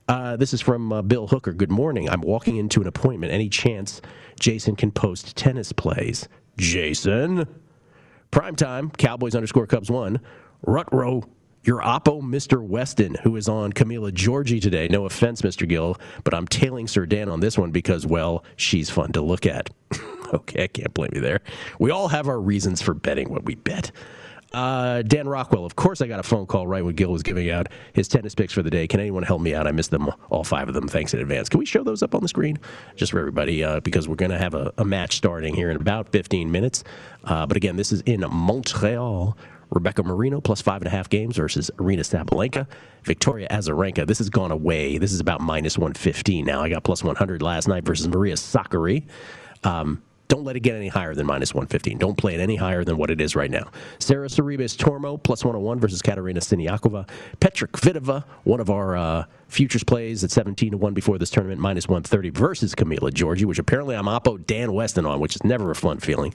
Uh, this is from uh, Bill Hooker. Good morning. I'm walking into an appointment. Any chance Jason can post tennis plays? Jason? Prime time, Cowboys underscore Cubs one. Rutro your Oppo, Mr. Weston, who is on Camila Giorgi today. No offense, Mr. Gil, but I'm tailing Sir Dan on this one because, well, she's fun to look at. okay, I can't blame you there. We all have our reasons for betting what we bet. Uh, Dan Rockwell, of course, I got a phone call right when Gil was giving out his tennis picks for the day. Can anyone help me out? I missed them, all five of them. Thanks in advance. Can we show those up on the screen just for everybody? Uh, because we're going to have a, a, match starting here in about 15 minutes. Uh, but again, this is in Montreal. Rebecca Marino plus five and a half games versus Aryna Sabalenka. Victoria Azarenka. This has gone away. This is about minus 115 now. I got plus 100 last night versus Maria Sakkari. Um, don't let it get any higher than minus 115. Don't play it any higher than what it is right now. Sara Sorribes Tormo, plus 101 versus Katerina Siniakova. Petra Kvitova, one of our uh, futures plays at 17 to 1 before this tournament, minus 130 versus Camila Giorgi, which apparently I'm Oppo Dan Weston on, which is never a fun feeling.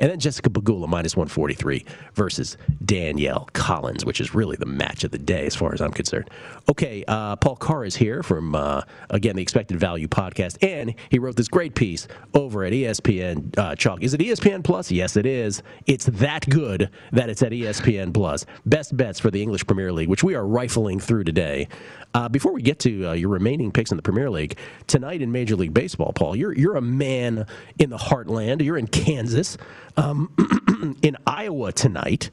And then Jessica Pegula minus 143 versus Danielle Collins, which is really the match of the day as far as I'm concerned. Okay, uh, Paul Carr is here from, uh, again, the Expected Value podcast, and he wrote this great piece over at ESPN uh, Chalk. Is it ESPN Plus? Yes, it is. It's that good that it's at ESPN Plus. Best bets for the English Premier League, which we are rifling through today. Uh, before we get to uh, your remaining picks in the Premier League tonight in Major League Baseball, Paul, you're you're a man in the heartland. You're in Kansas, um, in Iowa tonight.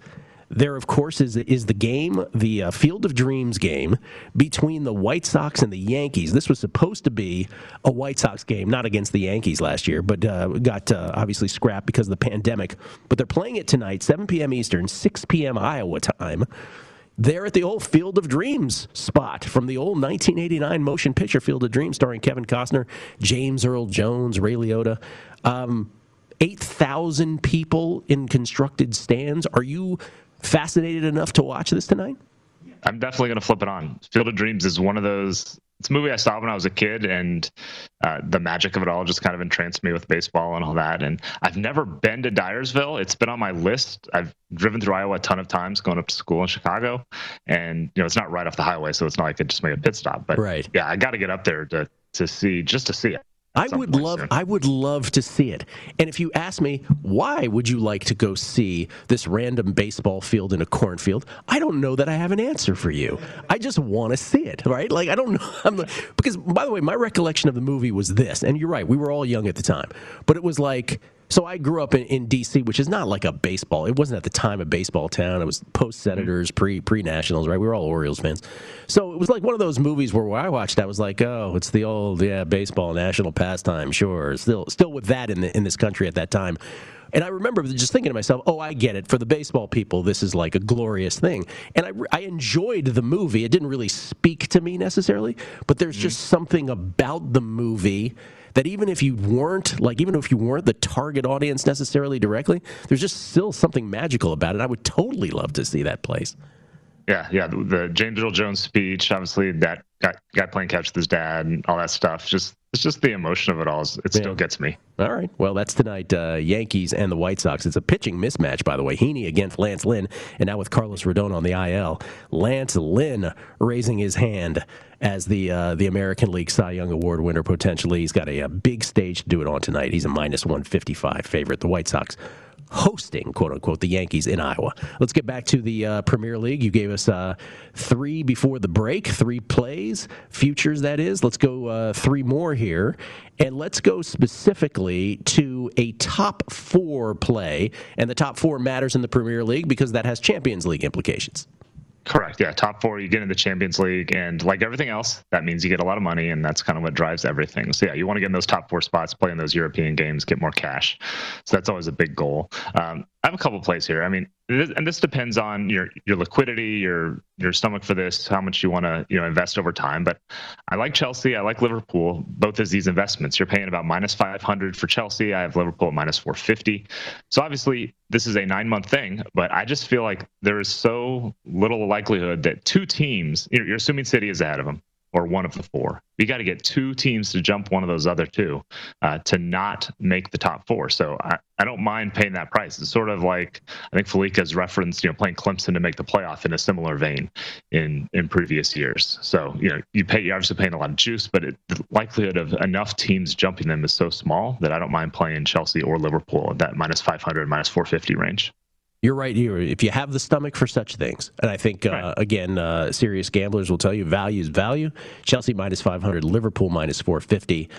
There, of course, is is the game, the uh, Field of Dreams game between the White Sox and the Yankees. This was supposed to be a White Sox game, not against the Yankees last year, but uh, got uh, obviously scrapped because of the pandemic. But they're playing it tonight, 7 p.m. Eastern, 6 p.m. Iowa time there at the old Field of Dreams spot from the old 1989 motion picture Field of Dreams, starring Kevin Costner, James Earl Jones, Ray Liotta. Um, 8,000 people in constructed stands. Are you fascinated enough to watch this tonight? I'm definitely going to flip it on. Field of Dreams is one of those it's a movie I saw when I was a kid, and uh, the magic of it all just kind of entranced me with baseball and all that. And I've never been to Dyersville. It's been on my list. I've driven through Iowa a ton of times going up to school in Chicago, and you know it's not right off the highway, so it's not like I could just make a pit stop. But right. yeah, I got to get up there to to see just to see it. I would love soon. I would love to see it. And if you ask me why would you like to go see this random baseball field in a cornfield, I don't know that I have an answer for you. I just want to see it, right? Like I don't know I'm, because by the way, my recollection of the movie was this, and you're right, we were all young at the time. But it was like so I grew up in, in, D.C., which is not like a baseball. It wasn't at the time a baseball town. It was post Senators, pre pre Nationals, right? We were all Orioles fans. So it was like one of those movies where, where I watched, I was like, oh, it's the old yeah baseball national pastime. Sure, still still with that in the, in this country at that time. And I remember just thinking to myself, oh, I get it. For the baseball people, this is like a glorious thing. And I, I enjoyed the movie. It didn't really speak to me necessarily, but there's mm-hmm. just something about the movie that even if you weren't like even if you weren't the target audience necessarily directly, there's just still something magical about it. I would totally love to see that place. Yeah, yeah. The, the James Earl Jones speech, obviously that guy, guy playing catch with his dad and all that stuff. Just it's just the emotion of it all. It yeah. still gets me. All right. Well, that's tonight. Uh, Yankees and the White Sox. It's a pitching mismatch, by the way. Heaney against Lance Lynn, and now with Carlos Rodon on the IL. Lance Lynn raising his hand as the uh, the American League Cy Young Award winner potentially. He's got a, a big stage to do it on tonight. He's a minus 155 favorite. The White Sox hosting, quote unquote, the Yankees in Iowa. Let's get back to the uh, Premier League. You gave us uh, three before the break, three plays, futures, that is. Let's go uh, three more here. And let's go specifically to a top four play. And the top four matters in the Premier League because that has Champions League implications. Correct. Yeah. Top four, you get in the Champions League. And like everything else, that means you get a lot of money. And that's kind of what drives everything. So, yeah, you want to get in those top four spots, play in those European games, get more cash. So, that's always a big goal. Um, I have a couple plays here. I mean, and this depends on your your liquidity, your your stomach for this, how much you want to you know invest over time. But I like Chelsea, I like Liverpool, both as these investments. You're paying about minus 500 for Chelsea. I have Liverpool at minus 450. So obviously this is a nine month thing, but I just feel like there is so little likelihood that two teams. You're, you're assuming City is ahead of them or one of the four. You got to get two teams to jump one of those other two uh, to not make the top four. So I, I don't mind paying that price. It's sort of like I think Falika's referenced, you know, playing Clemson to make the playoff in a similar vein in in previous years. So you know, you pay you're obviously paying a lot of juice, but it, the likelihood of enough teams jumping them is so small that I don't mind playing Chelsea or Liverpool at that minus 500, minus 450 range you're right here. If you have the stomach for such things, and I think uh, again, uh, serious gamblers will tell you value is value. Chelsea minus 500, Liverpool minus 450.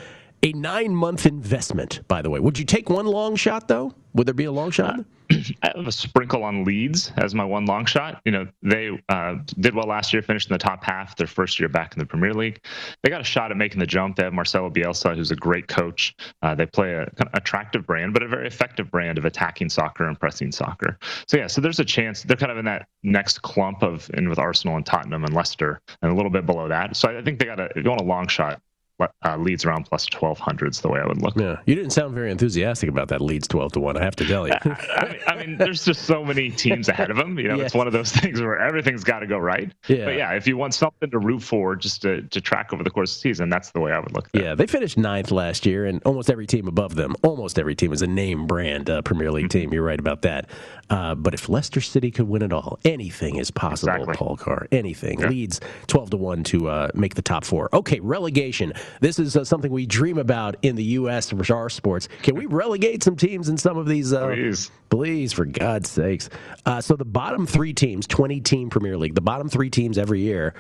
A nine month investment, by the way. Would you take one long shot, though? Would there be a long shot? I have a sprinkle on Leeds as my one long shot. You know, they uh, did well last year, finished in the top half their first year back in the Premier League. They got a shot at making the jump. They have Marcelo Bielsa, who's a great coach. Uh, they play a kind of attractive brand, but a very effective brand of attacking soccer and pressing soccer. So yeah, so there's a chance they're kind of in that next clump of in with Arsenal and Tottenham and Leicester, and a little bit below that. So I think they got a going a long shot uh, Leeds around plus 1200 is the way I would look. Yeah, you didn't sound very enthusiastic about that Leeds 12 to 1, I have to tell you. I, mean, I, mean, there's just so many teams ahead of them. You know, yes. it's one of those things where everything's got to go right. Yeah. But yeah, if you want something to root for just to, to track over the course of the season, that's the way I would look Yeah, they finished ninth last year, and almost every team above them, almost every team is a name brand uh, Premier League mm-hmm. team. You're right about that. Uh, but if Leicester City could win it all, anything is possible, exactly. Paul Carr. Anything. Yeah. Leeds 12 to 1 to uh, make the top four. Okay, relegation. This is uh, something we dream about in the U.S. for our sports. Can we relegate some teams in some of these? Uh, please. Please, for God's sakes. Uh, so the bottom three teams, 20 team Premier League, the bottom three teams every year,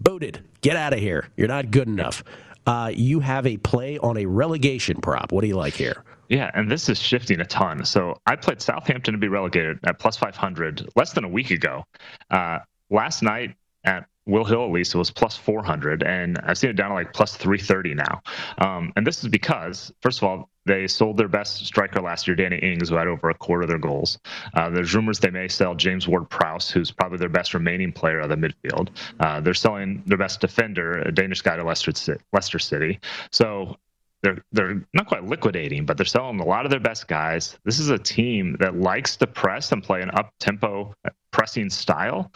booted. Get out of here. You're not good enough. Uh, you have a play on a relegation prop. What do you like here? Yeah, and this is shifting a ton. So I played Southampton to be relegated at plus 500 less than a week ago. Uh, last night at Will Hill at least it was plus 400, and I've seen it down to like plus 330 now. Um, and this is because, first of all, they sold their best striker last year, Danny Ings, who had over a quarter of their goals. Uh, there's rumors they may sell James Ward-Prowse, who's probably their best remaining player of the midfield. Uh, they're selling their best defender, a Danish guy, to Leicester, Leicester City. So they're they're not quite liquidating, but they're selling a lot of their best guys. This is a team that likes to press and play an up tempo pressing style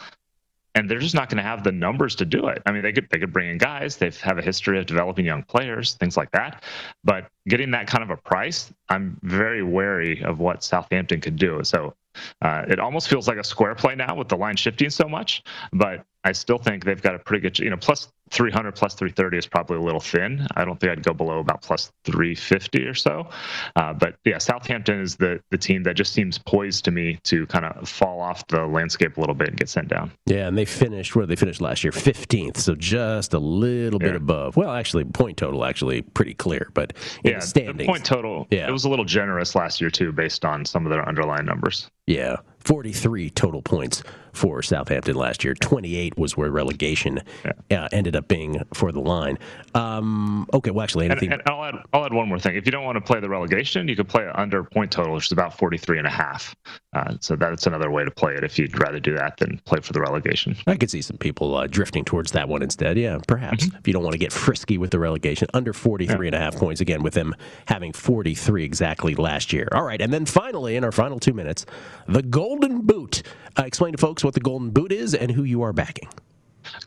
and they're just not going to have the numbers to do it. I mean, they could they could bring in guys. They have a history of developing young players, things like that. But getting that kind of a price, I'm very wary of what Southampton could do. So uh, it almost feels like a square play now with the line shifting so much. But I still think they've got a pretty good, you know, plus 300 plus 330 is probably a little thin. I don't think I'd go below about plus 350 or so. Uh, but yeah, Southampton is the the team that just seems poised to me to kind of fall off the landscape a little bit and get sent down. Yeah, and they finished where they finished last year, 15th, so just a little yeah. bit above. Well, actually, point total actually pretty clear, but yeah, the standings, the point total, yeah, it was a little generous last year too, based on some of their underlying numbers. Yeah, 43 total points for Southampton last year. 28 was where relegation yeah. uh, ended up being for the line. Um, okay, well, actually, anything. And, and, I'll, add, I'll add one more thing. If you don't want to play the relegation, you could play it under point total, which is about 43 and a half. Uh, so that's another way to play it if you'd rather do that than play for the relegation. I could see some people uh, drifting towards that one instead. Yeah, perhaps. Mm-hmm. If you don't want to get frisky with the relegation, under 43 yeah. and a half points, again, with them having 43 exactly last year. All right, and then finally, in our final two minutes, the Golden Boot. Uh, explain to folks what the Golden Boot is and who you are backing.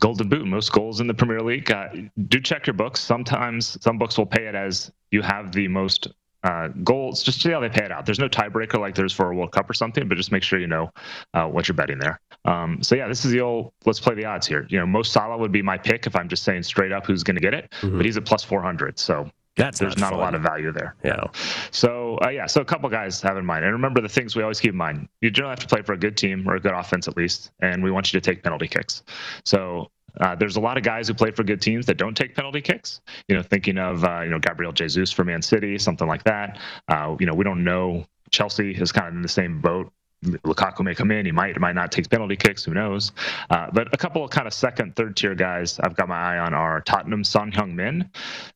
Golden Boot, most goals in the Premier League. Uh, do check your books. Sometimes some books will pay it as you have the most uh, goals. Just see how they pay it out. There's no tiebreaker like there's for a World Cup or something, but just make sure you know uh, what you're betting there. Um, so yeah, this is the old. Let's play the odds here. You know, Mo Salah would be my pick if I'm just saying straight up who's going to get it, mm-hmm. but he's at plus 400. So that's there's not, not a lot of value there. Yeah. So uh, yeah, so a couple guys have in mind, and remember the things we always keep in mind. You generally have to play for a good team or a good offense at least, and we want you to take penalty kicks. So uh, there's a lot of guys who play for good teams that don't take penalty kicks. You know, thinking of uh, you know Gabriel Jesus for Man City, something like that. Uh, you know, we don't know. Chelsea is kind of in the same boat. Lukaku may come in. He might, might not take penalty kicks. Who knows? Uh, but a couple of kind of second, third tier guys I've got my eye on are Tottenham Son Heung-min.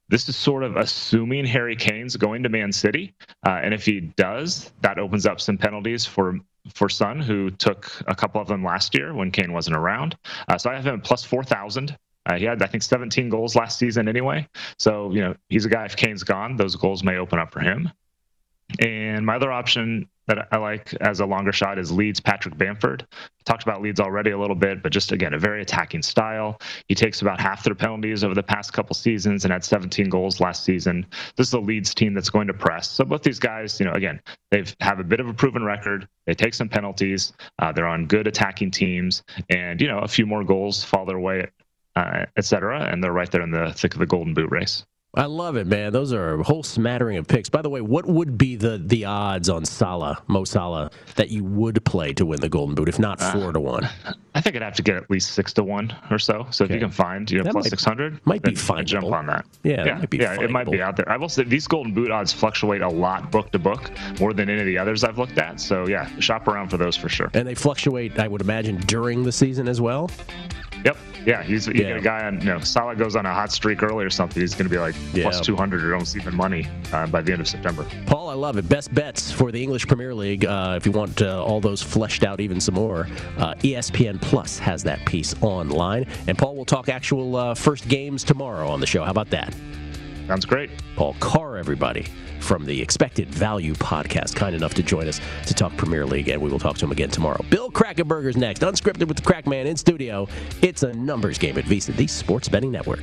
This is sort of assuming Harry Kane's going to Man City, uh, and if he does, that opens up some penalties for for Son, who took a couple of them last year when Kane wasn't around. Uh, so I have him plus four thousand. Uh, he had, I think, 17 goals last season anyway. So, you know, he's a guy, if Kane's gone, those goals may open up for him. And my other option that I like as a longer shot is Leeds Patrick Bamford. Talked about Leeds already a little bit, but just again, a very attacking style. He takes about half their penalties over the past couple seasons and had 17 goals last season. This is a Leeds team that's going to press. So both these guys, you know, again, they have a bit of a proven record. They take some penalties. Uh, they're on good attacking teams, and you know, a few more goals fall their way, uh, et cetera, and they're right there in the thick of the Golden Boot race. I love it, man. Those are a whole smattering of picks. By the way, what would be the the odds on Salah, Mo Salah, that you would play to win the Golden Boot, if not four uh, to one? I think I'd have to get at least six to one or so. So okay. if you can find you know plus six hundred, might be fine. Jump on that. Yeah, yeah, yeah it might be out there. I will say these Golden Boot odds fluctuate a lot book to book, more than any of the others I've looked at. So yeah, shop around for those for sure. And they fluctuate, I would imagine, during the season as well. Yep. Yeah, he's you yeah. get a guy on you know Salah goes on a hot streak early or something. He's going to be like yeah. plus two hundred or almost even money uh, by the end of September. Paul, I love it. Best bets for the English Premier League. Uh, if you want uh, all those fleshed out even some more, uh, ESPN Plus has that piece online. And Paul, we'll talk actual uh, first games tomorrow on the show. How about that? Sounds great. Paul Carr, everybody from the Expected Value podcast, kind enough to join us to talk Premier League, and we will talk to him again tomorrow. Bill Krackomberger's next, unscripted with the Krackman in studio. It's a numbers game at VSiN, the Sports Betting Network.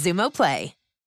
Xumo Play.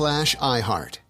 slash iHeart.